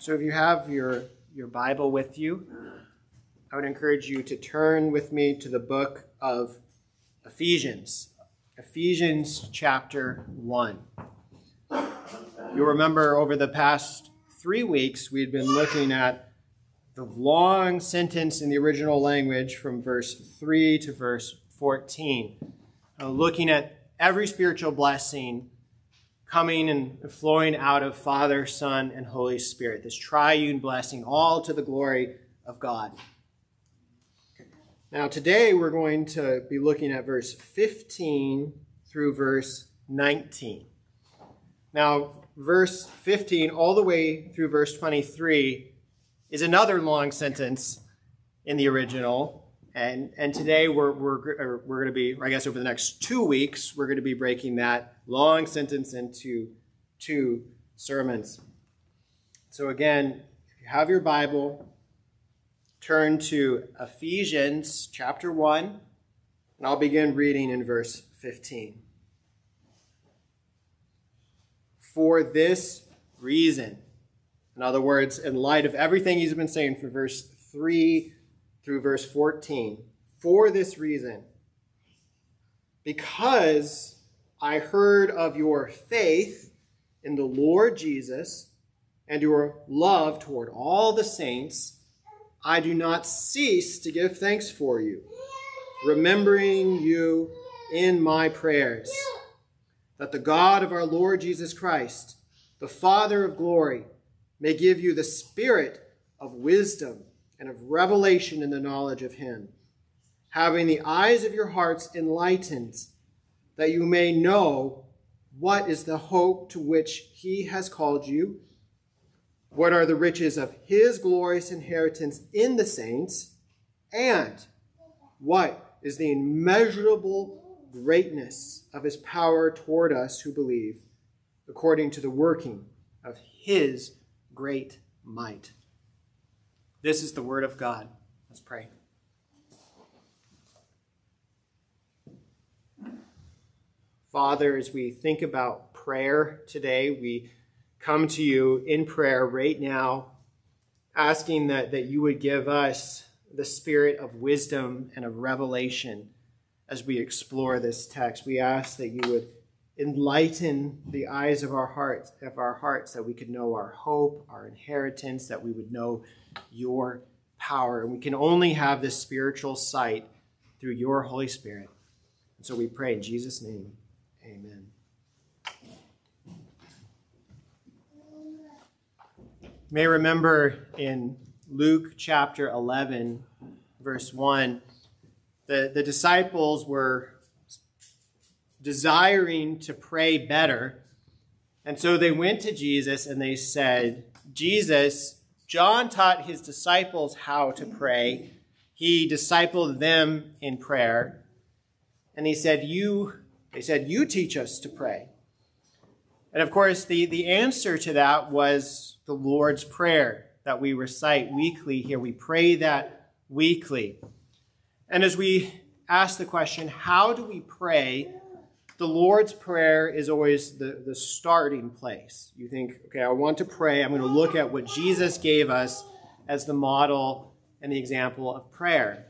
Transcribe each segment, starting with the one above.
So if you have your, your Bible with you, I would encourage you to turn with me to the book of Ephesians. Ephesians chapter 1. You'll remember over the past three weeks, we've been looking at the long sentence in the original language from verse 3 to verse 14, uh, looking at every spiritual blessing coming and flowing out of Father, Son, and Holy Spirit, this triune blessing, all to the glory of God. Now, today we're going to be looking at verse 15 through verse 19. Now, verse 15 all the way through verse 23 is another long sentence in the original. And, and today we're, we're, we're going to be, I guess over the next two weeks, we're going to be breaking that long sentence into two sermons. So again, if you have your Bible, turn to Ephesians chapter 1, and I'll begin reading in verse 15. For this reason, in other words, in light of everything he's been saying from verse 3 through verse 14, for this reason, because I heard of your faith in the Lord Jesus and your love toward all the saints. I do not cease to give thanks for you, remembering you in my prayers, that the God of our Lord Jesus Christ, the Father of glory, may give you the spirit of wisdom and of revelation in the knowledge of him, having the eyes of your hearts enlightened that you may know what is the hope to which he has called you, what are the riches of his glorious inheritance in the saints, and what is the immeasurable greatness of his power toward us who believe, according to the working of his great might. This is the word of God. Let's pray. Father, as we think about prayer today, we come to you in prayer right now, asking that, that you would give us the spirit of wisdom and of revelation as we explore this text. We ask that you would enlighten the eyes of our hearts, of our hearts, that we could know our hope, our inheritance, that we would know your power. And we can only have this spiritual sight through your Holy Spirit. And so we pray in Jesus' name. Amen. You may remember in Luke chapter 11, verse 1, the, the disciples were desiring to pray better. And so they went to Jesus and they said, Jesus, John taught his disciples how to pray. He discipled them in prayer. And he said, You they said, You teach us to pray. And of course, the, the answer to that was the Lord's Prayer that we recite weekly here. We pray that weekly. And as we ask the question, how do we pray? The Lord's Prayer is always the, the starting place. You think, okay, I want to pray. I'm going to look at what Jesus gave us as the model and the example of prayer.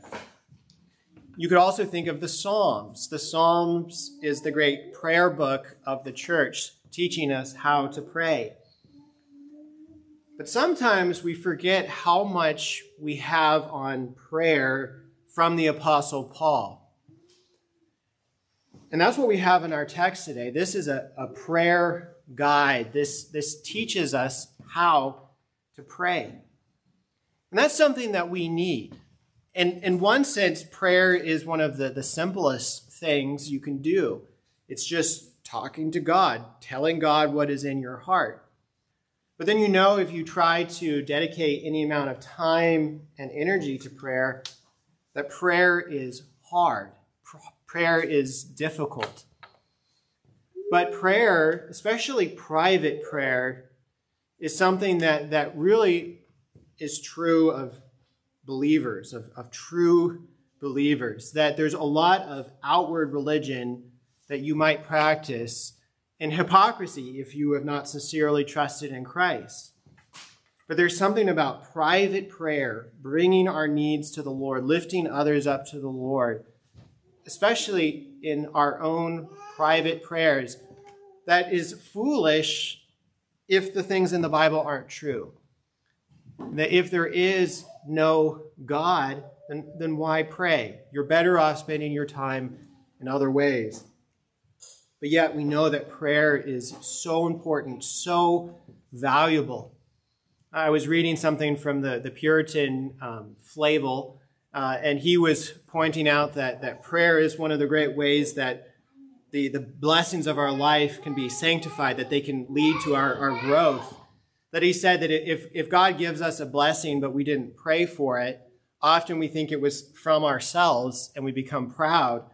You could also think of the Psalms. The Psalms is the great prayer book of the church, teaching us how to pray. But sometimes we forget how much we have on prayer from the Apostle Paul. And that's what we have in our text today. This is a, a prayer guide. This, this teaches us how to pray. And that's something that we need. And in one sense, prayer is one of the, the simplest things you can do. It's just talking to God, telling God what is in your heart. But then you know if you try to dedicate any amount of time and energy to prayer, that prayer is hard. Prayer is difficult. But prayer, especially private prayer, is something that, that really is true of believers, of, of true believers, that there's a lot of outward religion that you might practice and hypocrisy if you have not sincerely trusted in Christ. But there's something about private prayer, bringing our needs to the Lord, lifting others up to the Lord, especially in our own private prayers, that is foolish if the things in the Bible aren't true. That if there is no God, then, then why pray? You're better off spending your time in other ways. But yet we know that prayer is so important, so valuable. I was reading something from the, the Puritan um, Flavel, uh, and he was pointing out that, that prayer is one of the great ways that the, the blessings of our life can be sanctified, that they can lead to our, our growth. That he said that if, if God gives us a blessing but we didn't pray for it, often we think it was from ourselves and we become proud.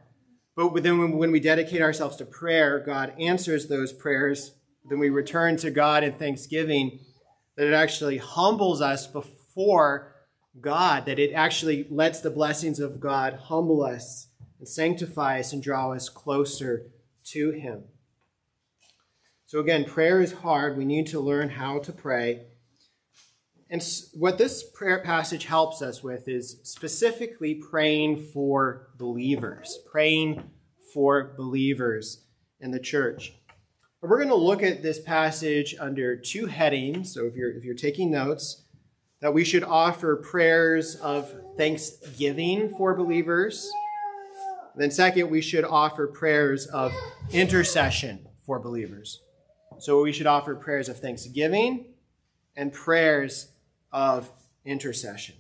But then when we dedicate ourselves to prayer, God answers those prayers. Then we return to God in thanksgiving, that it actually humbles us before God, that it actually lets the blessings of God humble us and sanctify us and draw us closer to Him. So, again, prayer is hard. We need to learn how to pray. And what this prayer passage helps us with is specifically praying for believers, praying for believers in the church. we're going to look at this passage under two headings. So if you're if you're taking notes, that we should offer prayers of thanksgiving for believers. then second, we should offer prayers of intercession for believers. So we should offer prayers of thanksgiving and prayers of intercession.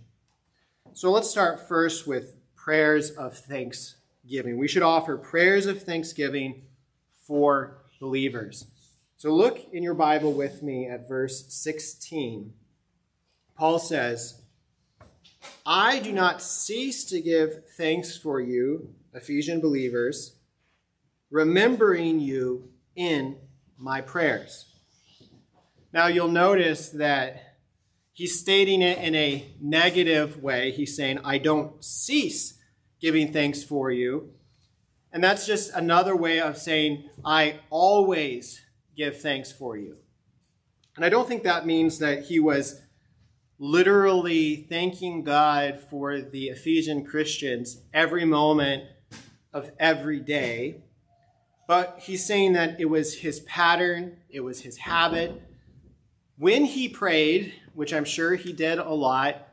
So let's start first with prayers of thanksgiving. We should offer prayers of thanksgiving for believers. So look in your Bible with me at verse 16. Paul says, I do not cease to give thanks for you, Ephesian believers, remembering you in my prayers. Now you'll notice that He's stating it in a negative way. He's saying, I don't cease giving thanks for you. And that's just another way of saying, I always give thanks for you. And I don't think that means that he was literally thanking God for the Ephesian Christians every moment of every day. But he's saying that it was his pattern, it was his habit. When he prayed, which I'm sure he did a lot,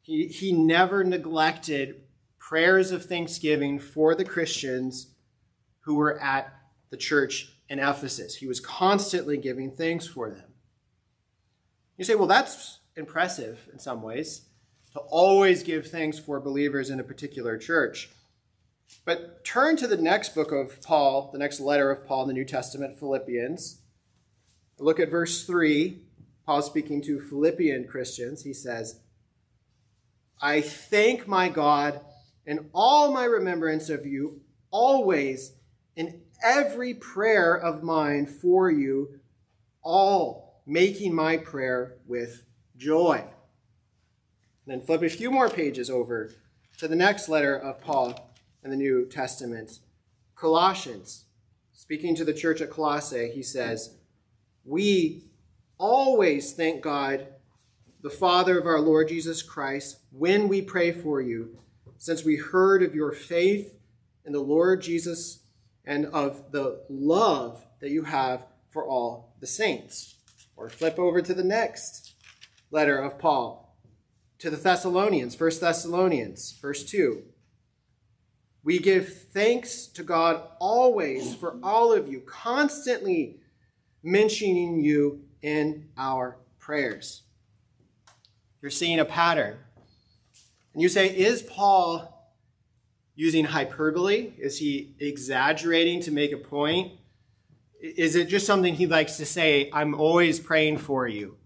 he, he never neglected prayers of thanksgiving for the Christians who were at the church in Ephesus. He was constantly giving thanks for them. You say, well, that's impressive in some ways, to always give thanks for believers in a particular church. But turn to the next book of Paul, the next letter of Paul in the New Testament, Philippians. Look at verse 3. Paul speaking to Philippian Christians, he says, I thank my God in all my remembrance of you, always in every prayer of mine for you, all making my prayer with joy. And then flip a few more pages over to the next letter of Paul in the New Testament, Colossians. Speaking to the church at Colossae, he says, We always thank God, the Father of our Lord Jesus Christ, when we pray for you, since we heard of your faith in the Lord Jesus and of the love that you have for all the saints. Or flip over to the next letter of Paul to the Thessalonians, 1 Thessalonians, verse 2. We give thanks to God always for all of you, constantly mentioning you in our prayers. You're seeing a pattern. And you say, is Paul using hyperbole? Is he exaggerating to make a point? Is it just something he likes to say, I'm always praying for you?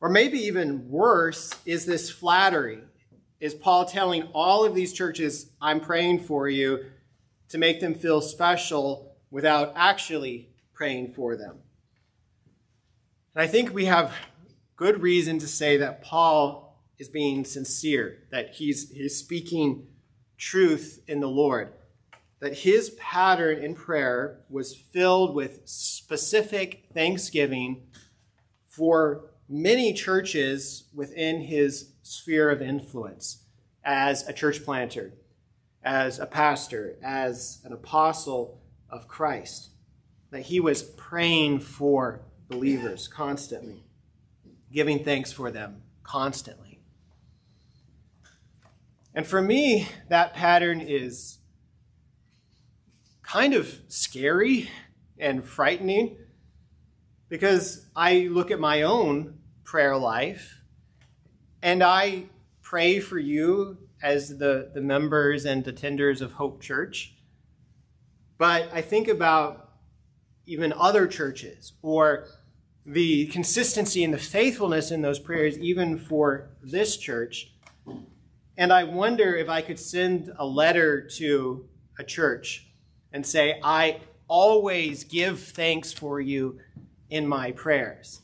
Or maybe even worse, is this flattery? Is Paul telling all of these churches, I'm praying for you, to make them feel special without actually praying for them? And I think we have good reason to say that Paul is being sincere, that he's, he's speaking truth in the Lord, that his pattern in prayer was filled with specific thanksgiving for many churches within his sphere of influence as a church planter, as a pastor, as an apostle of Christ. That he was praying for believers constantly, giving thanks for them constantly. And for me, that pattern is kind of scary and frightening because I look at my own prayer life and I pray for you as the, the members and attenders of Hope Church. But I think about even other churches or the consistency and the faithfulness in those prayers, even for this church. And I wonder if I could send a letter to a church and say, I always give thanks for you in my prayers.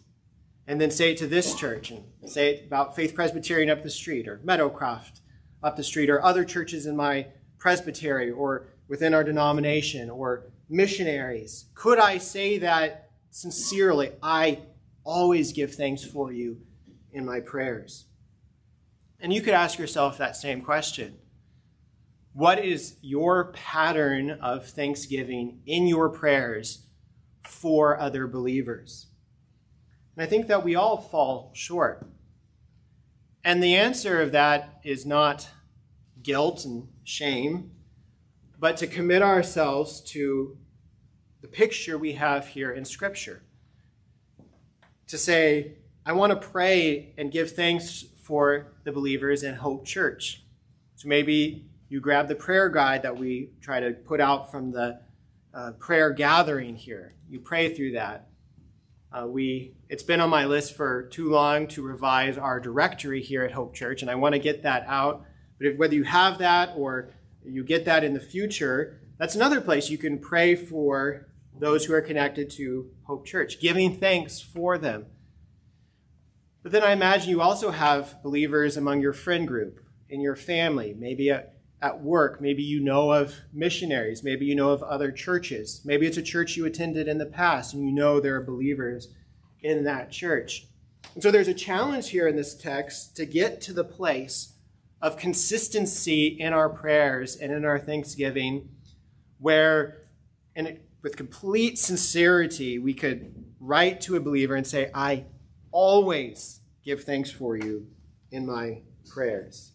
And then say it to this church and say it about Faith Presbyterian up the street or Meadowcroft up the street or other churches in my presbytery or within our denomination or missionaries. Could I say that sincerely? I always give thanks for you in my prayers. And you could ask yourself that same question what is your pattern of thanksgiving in your prayers for other believers? And I think that we all fall short. And the answer of that is not guilt and shame, but to commit ourselves to the picture we have here in Scripture. To say, I want to pray and give thanks for the believers in Hope Church. So maybe you grab the prayer guide that we try to put out from the uh, prayer gathering here. You pray through that. Uh, we it's been on my list for too long to revise our directory here at Hope Church, and I want to get that out. But if, whether you have that or you get that in the future, that's another place you can pray for those who are connected to Hope Church, giving thanks for them. But then I imagine you also have believers among your friend group, in your family, maybe a at work. Maybe you know of missionaries. Maybe you know of other churches. Maybe it's a church you attended in the past and you know there are believers in that church. And so there's a challenge here in this text to get to the place of consistency in our prayers and in our thanksgiving where in, with complete sincerity we could write to a believer and say, I always give thanks for you in my prayers.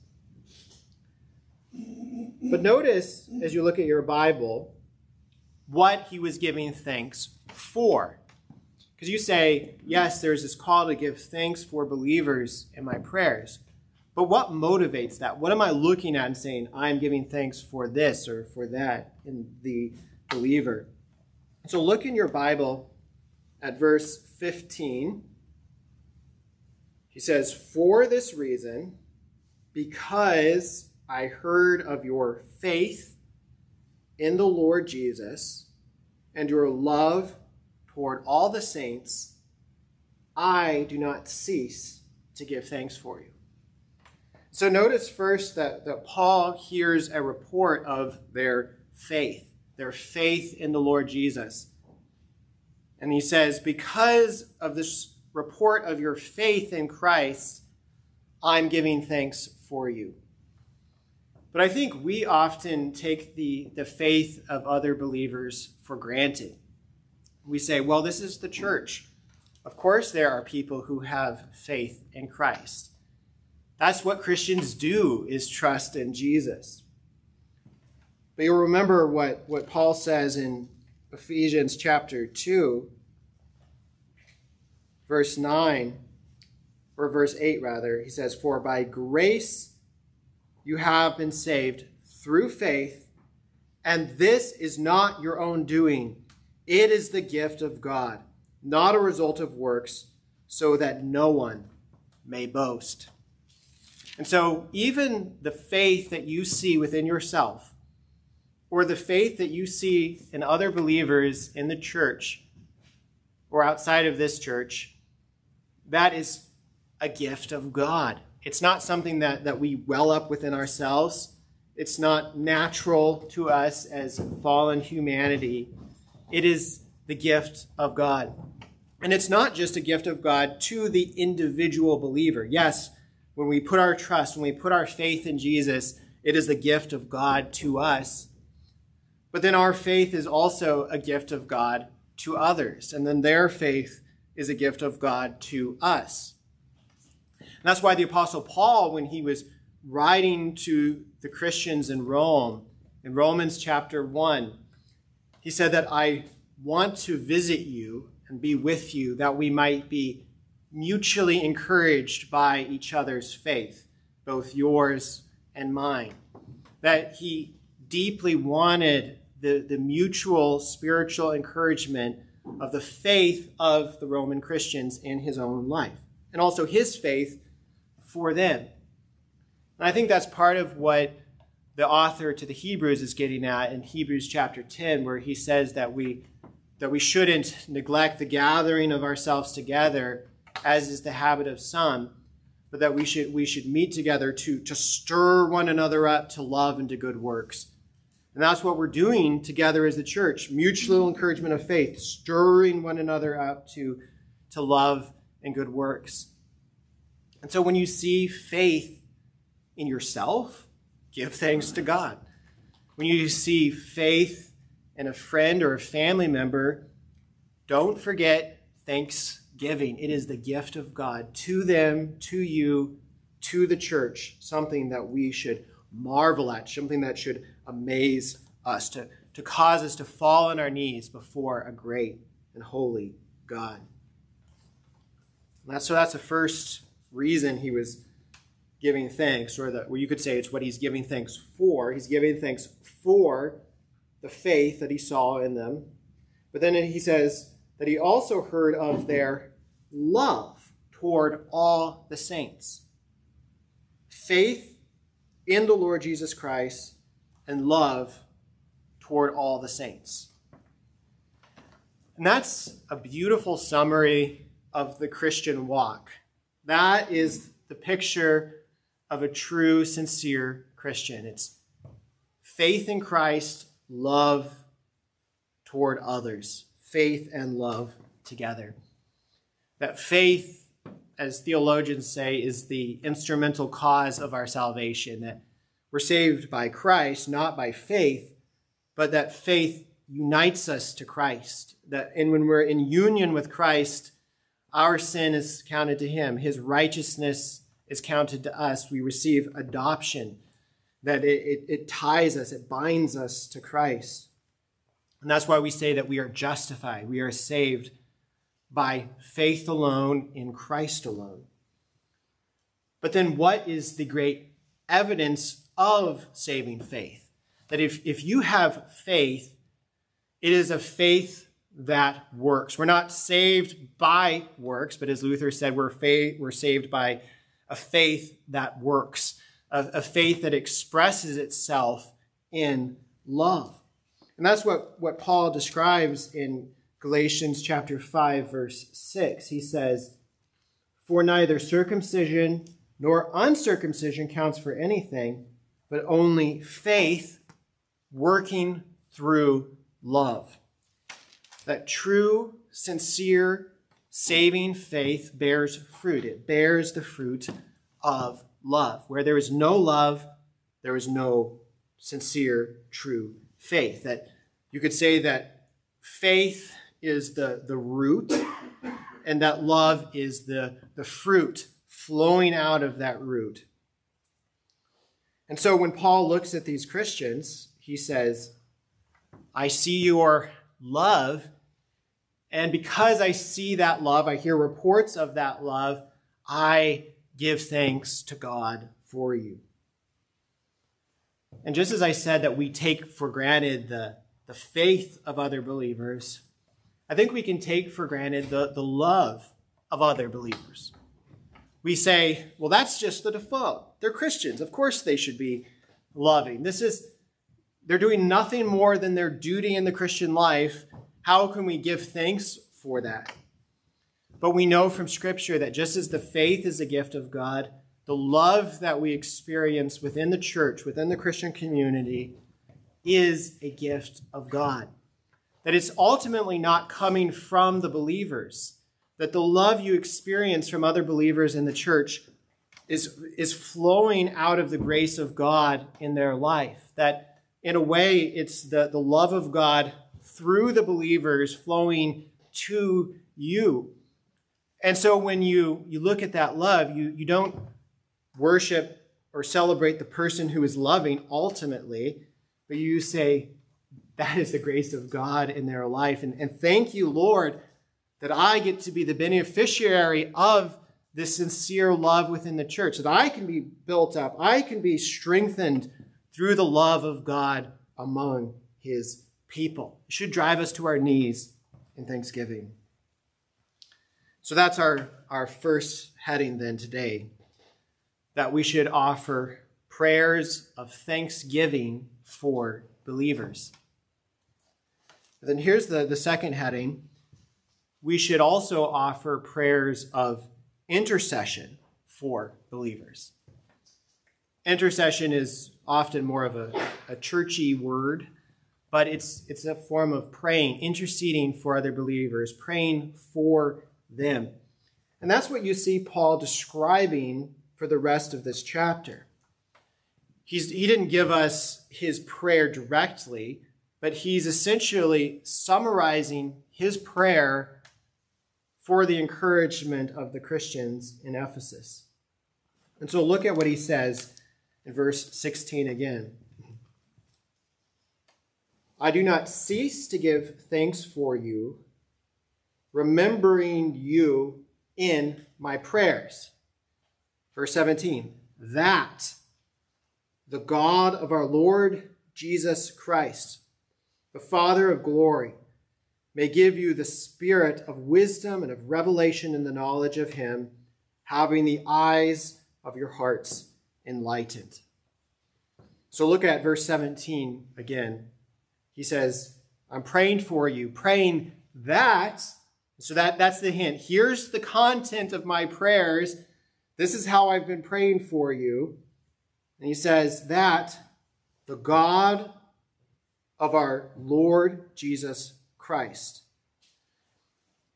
But notice, as you look at your Bible, what he was giving thanks for. Because you say, yes, there's this call to give thanks for believers in my prayers. But what motivates that? What am I looking at and saying, I'm giving thanks for this or for that in the believer? So look in your Bible at verse 15. He says, For this reason, because I heard of your faith in the Lord Jesus and your love toward all the saints. I do not cease to give thanks for you. So notice first that, that Paul hears a report of their faith, their faith in the Lord Jesus. And he says, Because of this report of your faith in Christ, I'm giving thanks for you. But I think we often take the, the faith of other believers for granted. We say, well, this is the church. Of course, there are people who have faith in Christ. That's what Christians do, is trust in Jesus. But you'll remember what, what Paul says in Ephesians chapter 2, verse 9, or verse 8 rather. He says, For by grace you have been saved through faith, and this is not your own doing. It is the gift of God, not a result of works, so that no one may boast. And so, even the faith that you see within yourself, or the faith that you see in other believers in the church or outside of this church, that is a gift of God. It's not something that, that we well up within ourselves. It's not natural to us as fallen humanity. It is the gift of God. And it's not just a gift of God to the individual believer. Yes, when we put our trust, when we put our faith in Jesus, it is the gift of God to us. But then our faith is also a gift of God to others. And then their faith is a gift of God to us. And that's why the Apostle Paul, when he was writing to the Christians in Rome, in Romans chapter 1, he said that I want to visit you and be with you that we might be mutually encouraged by each other's faith, both yours and mine. That he deeply wanted the, the mutual spiritual encouragement of the faith of the Roman Christians in his own life, and also his faith for them. And I think that's part of what the author to the Hebrews is getting at in Hebrews chapter 10, where he says that we that we shouldn't neglect the gathering of ourselves together, as is the habit of some, but that we should we should meet together to, to stir one another up to love and to good works and that's what we're doing together as the church mutual encouragement of faith, stirring one another up to, to love and good works. And so when you see faith in yourself, give thanks to God. When you see faith in a friend or a family member, don't forget thanksgiving. It is the gift of God to them, to you, to the church, something that we should marvel at, something that should amaze us, to, to cause us to fall on our knees before a great and holy God. And that's, so that's the first reason he was giving thanks, or that well, you could say it's what he's giving thanks for. He's giving thanks for the faith that he saw in them. But then he says that he also heard of their love toward all the saints. Faith in the Lord Jesus Christ and love toward all the saints. And that's a beautiful summary of the Christian walk. That is the picture of a true, sincere Christian. It's faith in Christ, love toward others, faith and love together. That faith, as theologians say, is the instrumental cause of our salvation. That we're saved by Christ, not by faith, but that faith unites us to Christ. That and when we're in union with Christ, our sin is counted to him. His righteousness is counted to us. We receive adoption. That it, it, it ties us, it binds us to Christ. And that's why we say that we are justified. We are saved by faith alone in Christ alone. But then, what is the great evidence of saving faith. That if, if you have faith, it is a faith that works. We're not saved by works, but as Luther said, we're, fa- we're saved by a faith that works, a, a faith that expresses itself in love. And that's what, what Paul describes in Galatians chapter 5, verse 6. He says, For neither circumcision nor uncircumcision counts for anything but only faith working through love. That true, sincere, saving faith bears fruit. It bears the fruit of love. Where there is no love, there is no sincere, true faith. That you could say that faith is the, the root and that love is the, the fruit flowing out of that root. And so when Paul looks at these Christians, he says, I see your love. And because I see that love, I hear reports of that love, I give thanks to God for you. And just as I said that we take for granted the, the faith of other believers, I think we can take for granted the, the love of other believers we say, well, that's just the default. They're Christians. Of course they should be loving. This is, they're doing nothing more than their duty in the Christian life. How can we give thanks for that? But we know from Scripture that just as the faith is a gift of God, the love that we experience within the church, within the Christian community, is a gift of God. That it's ultimately not coming from the believers that the love you experience from other believers in the church is, is flowing out of the grace of God in their life. That in a way, it's the, the love of God through the believers flowing to you. And so when you, you look at that love, you, you don't worship or celebrate the person who is loving ultimately, but you say, that is the grace of God in their life. And, and thank you, Lord, that I get to be the beneficiary of this sincere love within the church, that I can be built up, I can be strengthened through the love of God among his people. It should drive us to our knees in thanksgiving. So that's our, our first heading then today that we should offer prayers of thanksgiving for believers. then here's the, the second heading we should also offer prayers of intercession for believers. Intercession is often more of a, a churchy word, but it's, it's a form of praying, interceding for other believers, praying for them. And that's what you see Paul describing for the rest of this chapter. He's, he didn't give us his prayer directly, but he's essentially summarizing his prayer for the encouragement of the Christians in Ephesus. And so look at what he says in verse 16 again. I do not cease to give thanks for you, remembering you in my prayers. Verse 17, that the God of our Lord Jesus Christ, the Father of glory, may give you the spirit of wisdom and of revelation in the knowledge of him, having the eyes of your hearts enlightened. So look at verse 17 again. He says, I'm praying for you, praying that. So that, that's the hint. Here's the content of my prayers. This is how I've been praying for you. And he says, that the God of our Lord Jesus Christ.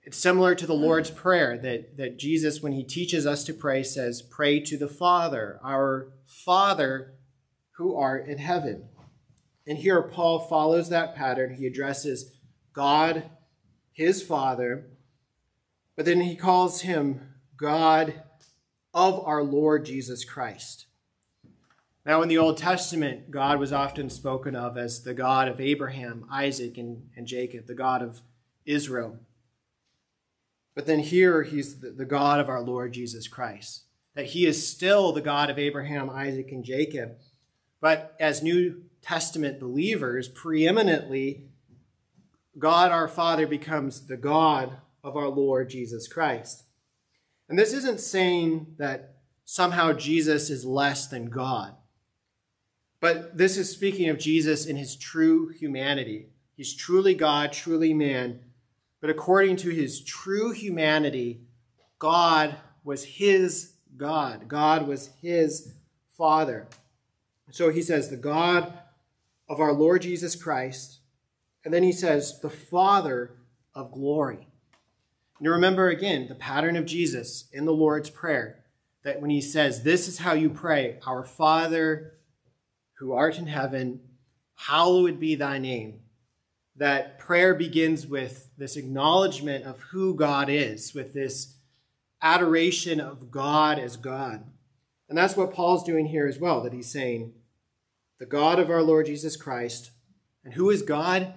It's similar to the Lord's Prayer that, that Jesus, when he teaches us to pray, says, Pray to the Father, our Father who art in heaven. And here Paul follows that pattern. He addresses God, his Father, but then he calls him God of our Lord Jesus Christ. Now, in the Old Testament, God was often spoken of as the God of Abraham, Isaac, and, and Jacob, the God of Israel. But then here, he's the, the God of our Lord Jesus Christ. That he is still the God of Abraham, Isaac, and Jacob. But as New Testament believers, preeminently, God our Father becomes the God of our Lord Jesus Christ. And this isn't saying that somehow Jesus is less than God. But this is speaking of Jesus in his true humanity. He's truly God, truly man. But according to his true humanity, God was his God. God was his Father. So he says, the God of our Lord Jesus Christ. And then he says, the Father of glory. And you remember again the pattern of Jesus in the Lord's Prayer that when he says, This is how you pray, Our Father who art in heaven, hallowed be thy name. That prayer begins with this acknowledgement of who God is, with this adoration of God as God. And that's what Paul's doing here as well, that he's saying, the God of our Lord Jesus Christ. And who is God?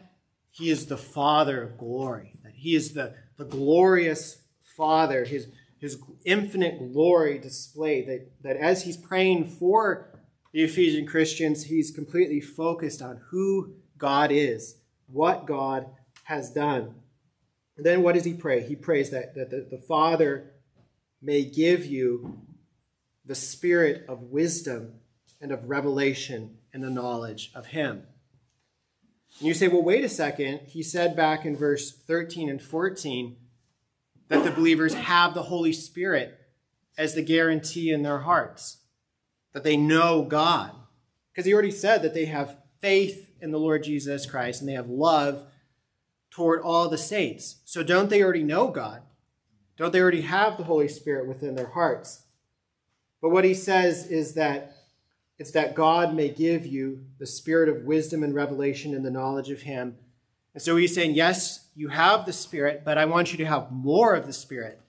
He is the Father of glory. That he is the, the glorious Father, his, his infinite glory displayed. That, that as he's praying for the Ephesian Christians, he's completely focused on who God is, what God has done. And then what does he pray? He prays that, that the, the Father may give you the spirit of wisdom and of revelation and the knowledge of him. And you say, well, wait a second. He said back in verse 13 and 14 that the believers have the Holy Spirit as the guarantee in their hearts that they know God. Because he already said that they have faith in the Lord Jesus Christ and they have love toward all the saints. So don't they already know God? Don't they already have the Holy Spirit within their hearts? But what he says is that it's that God may give you the spirit of wisdom and revelation and the knowledge of him. And so he's saying, yes, you have the Spirit, but I want you to have more of the Spirit.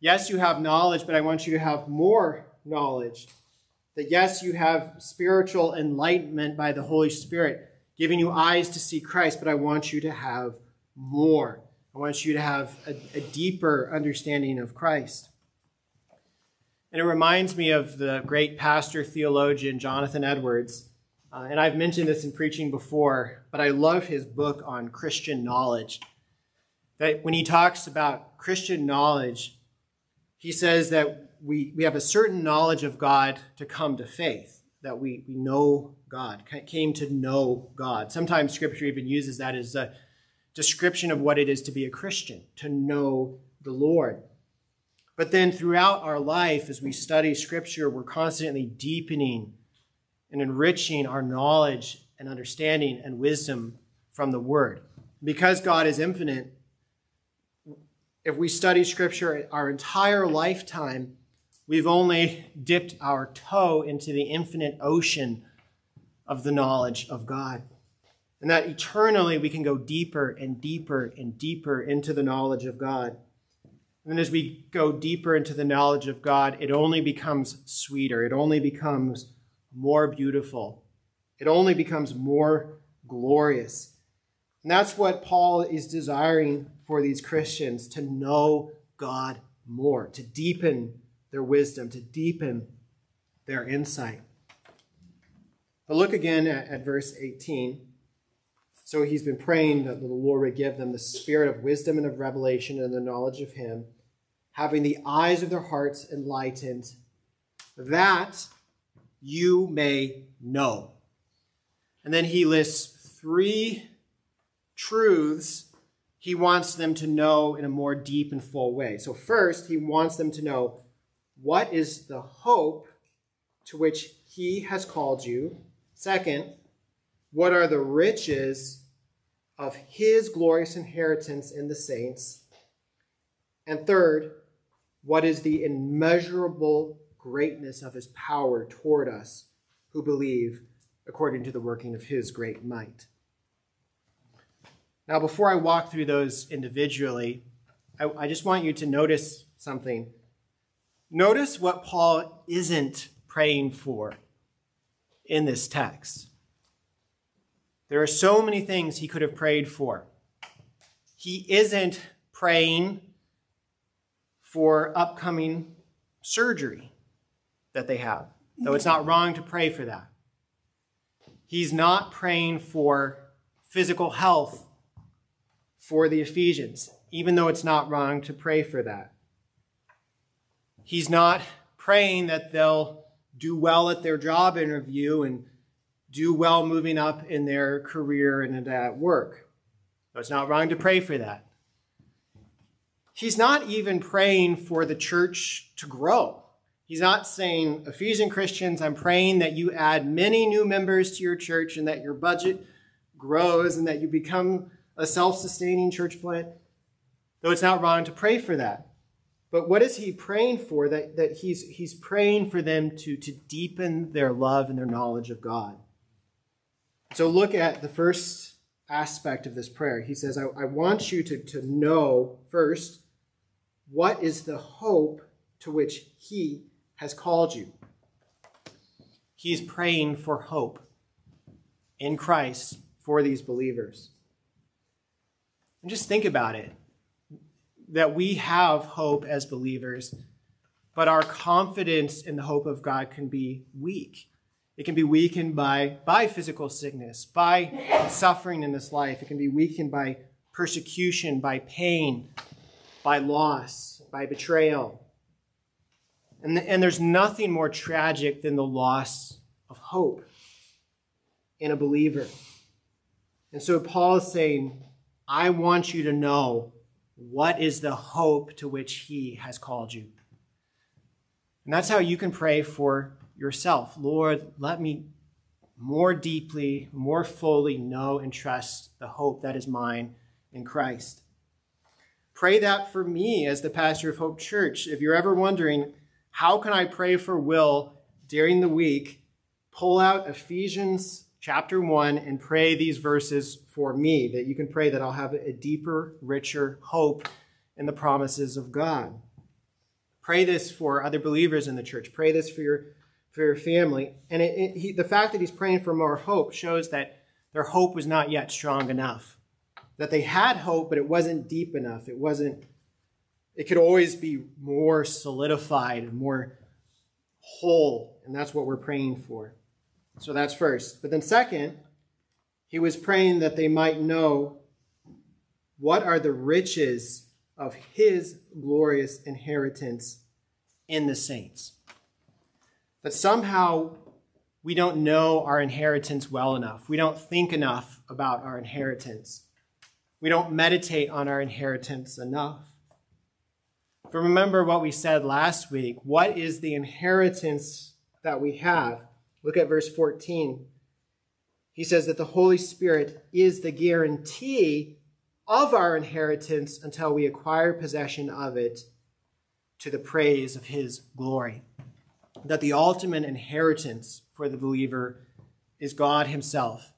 Yes, you have knowledge, but I want you to have more knowledge. That yes, you have spiritual enlightenment by the Holy Spirit, giving you eyes to see Christ, but I want you to have more. I want you to have a, a deeper understanding of Christ. And it reminds me of the great pastor theologian Jonathan Edwards. Uh, and I've mentioned this in preaching before, but I love his book on Christian knowledge. That when he talks about Christian knowledge, he says that we, we have a certain knowledge of God to come to faith, that we, we know God, came to know God. Sometimes scripture even uses that as a description of what it is to be a Christian, to know the Lord. But then throughout our life, as we study scripture, we're constantly deepening and enriching our knowledge and understanding and wisdom from the word. Because God is infinite, if we study scripture our entire lifetime, we've only dipped our toe into the infinite ocean of the knowledge of God. And that eternally we can go deeper and deeper and deeper into the knowledge of God. And as we go deeper into the knowledge of God, it only becomes sweeter. It only becomes more beautiful. It only becomes more glorious. And that's what Paul is desiring for these Christians to know God more, to deepen their wisdom, to deepen their insight. But look again at, at verse 18. So he's been praying that the Lord would give them the spirit of wisdom and of revelation and the knowledge of him, having the eyes of their hearts enlightened, that you may know. And then he lists three truths he wants them to know in a more deep and full way. So, first, he wants them to know what is the hope to which he has called you. Second, what are the riches of his glorious inheritance in the saints? And third, what is the immeasurable greatness of his power toward us who believe according to the working of his great might? Now, before I walk through those individually, I, I just want you to notice something. Notice what Paul isn't praying for in this text. There are so many things he could have prayed for. He isn't praying for upcoming surgery that they have, though it's not wrong to pray for that. He's not praying for physical health for the Ephesians, even though it's not wrong to pray for that. He's not praying that they'll do well at their job interview and do well moving up in their career and at work. So it's not wrong to pray for that. He's not even praying for the church to grow. He's not saying, Ephesian Christians, I'm praying that you add many new members to your church and that your budget grows and that you become a self sustaining church plant, though it's not wrong to pray for that. But what is he praying for? That, that he's, he's praying for them to, to deepen their love and their knowledge of God. So look at the first aspect of this prayer. He says, I, I want you to, to know first what is the hope to which he has called you. He's praying for hope in Christ for these believers. And just think about it that we have hope as believers, but our confidence in the hope of God can be weak. It can be weakened by, by physical sickness, by suffering in this life. It can be weakened by persecution, by pain, by loss, by betrayal. And, and there's nothing more tragic than the loss of hope in a believer. And so Paul is saying, I want you to know what is the hope to which he has called you. And that's how you can pray for yourself. Lord, let me more deeply, more fully know and trust the hope that is mine in Christ. Pray that for me as the pastor of Hope Church. If you're ever wondering, how can I pray for Will during the week? Pull out Ephesians chapter 1 and pray these verses for me, that you can pray that I'll have a deeper, richer hope in the promises of God. Pray this for other believers in the church. Pray this for your, for your family. And it, it, he, the fact that he's praying for more hope shows that their hope was not yet strong enough. That they had hope, but it wasn't deep enough. It wasn't, it could always be more solidified more whole. And that's what we're praying for. So that's first. But then, second, he was praying that they might know what are the riches of his glorious inheritance in the saints. That somehow we don't know our inheritance well enough. We don't think enough about our inheritance. We don't meditate on our inheritance enough. But remember what we said last week. What is the inheritance that we have? Look at verse 14. He says that the Holy Spirit is the guarantee of our inheritance until we acquire possession of it to the praise of his glory. That the ultimate inheritance for the believer is God himself,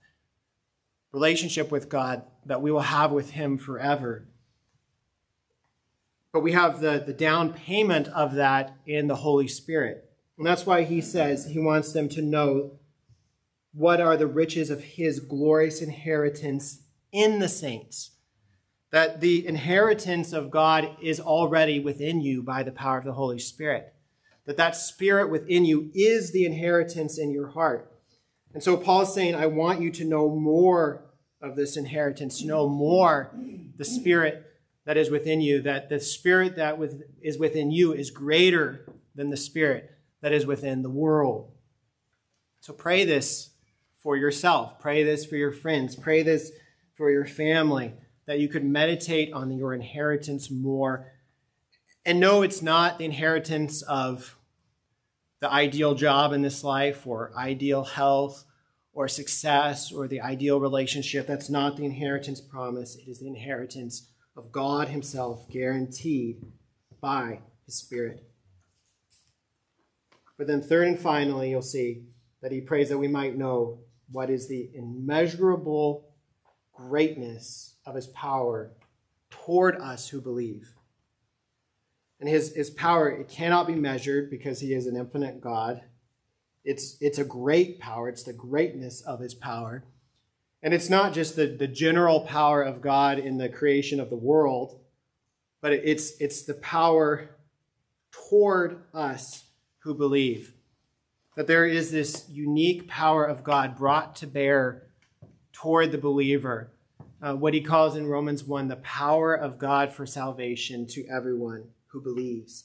relationship with God that we will have with him forever. But we have the, the down payment of that in the Holy Spirit. And that's why he says he wants them to know what are the riches of his glorious inheritance in the saints. That the inheritance of God is already within you by the power of the Holy Spirit. That that spirit within you is the inheritance in your heart. And so Paul is saying, I want you to know more of this inheritance, know more the spirit that is within you, that the spirit that is within you is greater than the spirit that is within the world. So pray this for yourself. Pray this for your friends. Pray this for your family, that you could meditate on your inheritance more. And no, it's not the inheritance of the ideal job in this life or ideal health or success or the ideal relationship. That's not the inheritance promise. It is the inheritance of God Himself, guaranteed by His Spirit. But then, third and finally, you'll see that he prays that we might know what is the immeasurable greatness of his power toward us who believe. And his, his power, it cannot be measured because he is an infinite God. It's, it's a great power, it's the greatness of his power. And it's not just the, the general power of God in the creation of the world, but it's, it's the power toward us who believe. That there is this unique power of God brought to bear toward the believer. Uh, what he calls in Romans 1 the power of God for salvation to everyone who believes.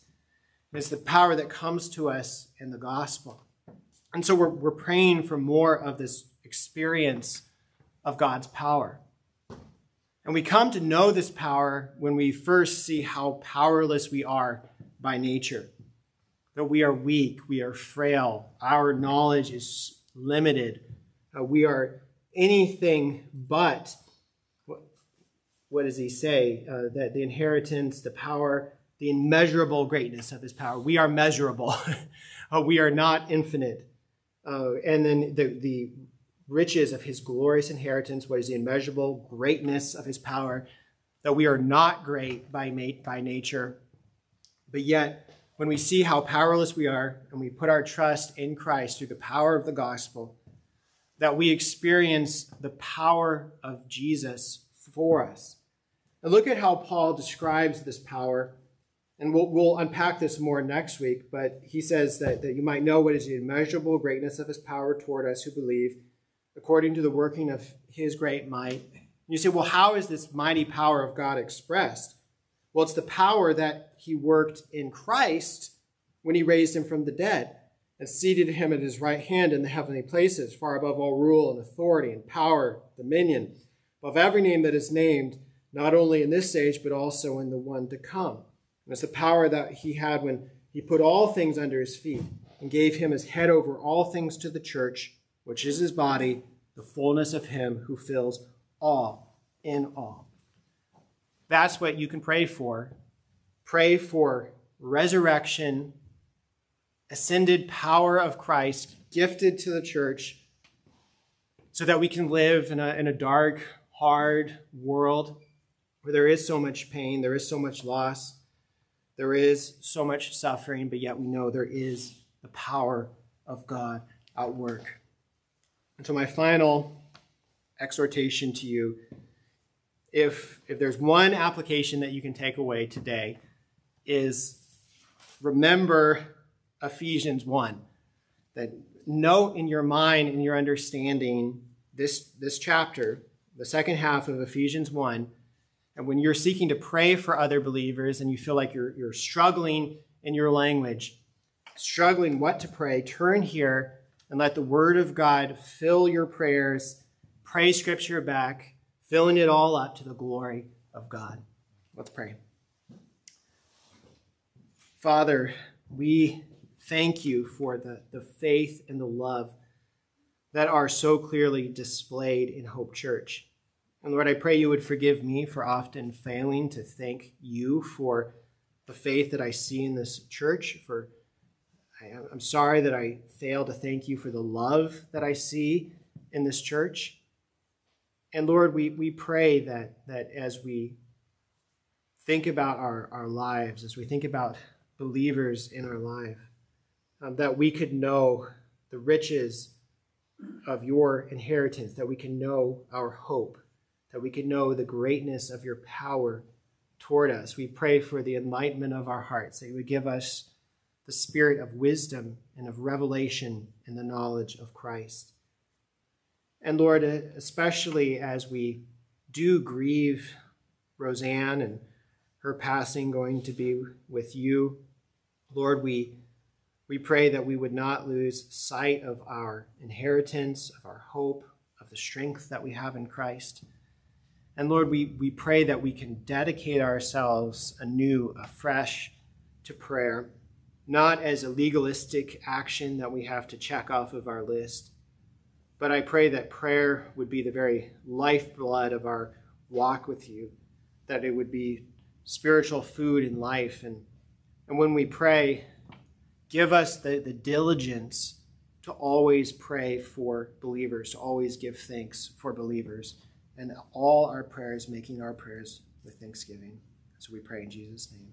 It's the power that comes to us in the gospel. And so we're, we're praying for more of this experience of God's power. And we come to know this power when we first see how powerless we are by nature that we are weak, we are frail, our knowledge is limited, uh, we are anything but. What, what does he say? Uh, that the inheritance, the power, the immeasurable greatness of his power. We are measurable, uh, we are not infinite. Uh, and then the, the riches of his glorious inheritance, what is the immeasurable greatness of his power, that we are not great by, mate, by nature, but yet when we see how powerless we are and we put our trust in Christ through the power of the gospel, that we experience the power of Jesus for us. And look at how Paul describes this power. And we'll, we'll unpack this more next week, but he says that, that you might know what is the immeasurable greatness of his power toward us who believe, according to the working of his great might. And you say, well, how is this mighty power of God expressed? Well, it's the power that he worked in Christ when he raised him from the dead and seated him at his right hand in the heavenly places, far above all rule and authority and power, dominion, above every name that is named, not only in this age, but also in the one to come. And it's the power that he had when he put all things under his feet and gave him his head over all things to the church, which is his body, the fullness of him who fills all in all. that's what you can pray for. Pray for resurrection, ascended power of Christ gifted to the church so that we can live in a, in a dark, hard world where there is so much pain, there is so much loss, there is so much suffering, but yet we know there is the power of God at work. And so, my final exhortation to you if, if there's one application that you can take away today, is remember Ephesians 1. That note in your mind, in your understanding, this, this chapter, the second half of Ephesians 1. And when you're seeking to pray for other believers and you feel like you're, you're struggling in your language, struggling what to pray, turn here and let the Word of God fill your prayers. Pray Scripture back, filling it all up to the glory of God. Let's pray. Father, we thank you for the, the faith and the love that are so clearly displayed in Hope Church. And Lord, I pray you would forgive me for often failing to thank you for the faith that I see in this church. For I, I'm sorry that I fail to thank you for the love that I see in this church. And Lord, we, we pray that, that as we think about our, our lives, as we think about believers in our life, um, that we could know the riches of your inheritance, that we can know our hope, that we can know the greatness of your power toward us. We pray for the enlightenment of our hearts, that you would give us the spirit of wisdom and of revelation and the knowledge of Christ. And Lord, especially as we do grieve Roseanne and her passing going to be with you, Lord, we, we pray that we would not lose sight of our inheritance, of our hope, of the strength that we have in Christ. And Lord, we, we pray that we can dedicate ourselves anew, afresh to prayer, not as a legalistic action that we have to check off of our list but I pray that prayer would be the very lifeblood of our walk with you, that it would be spiritual food in life. And, and when we pray, give us the, the diligence to always pray for believers, to always give thanks for believers, and all our prayers making our prayers with thanksgiving. So we pray in Jesus' name.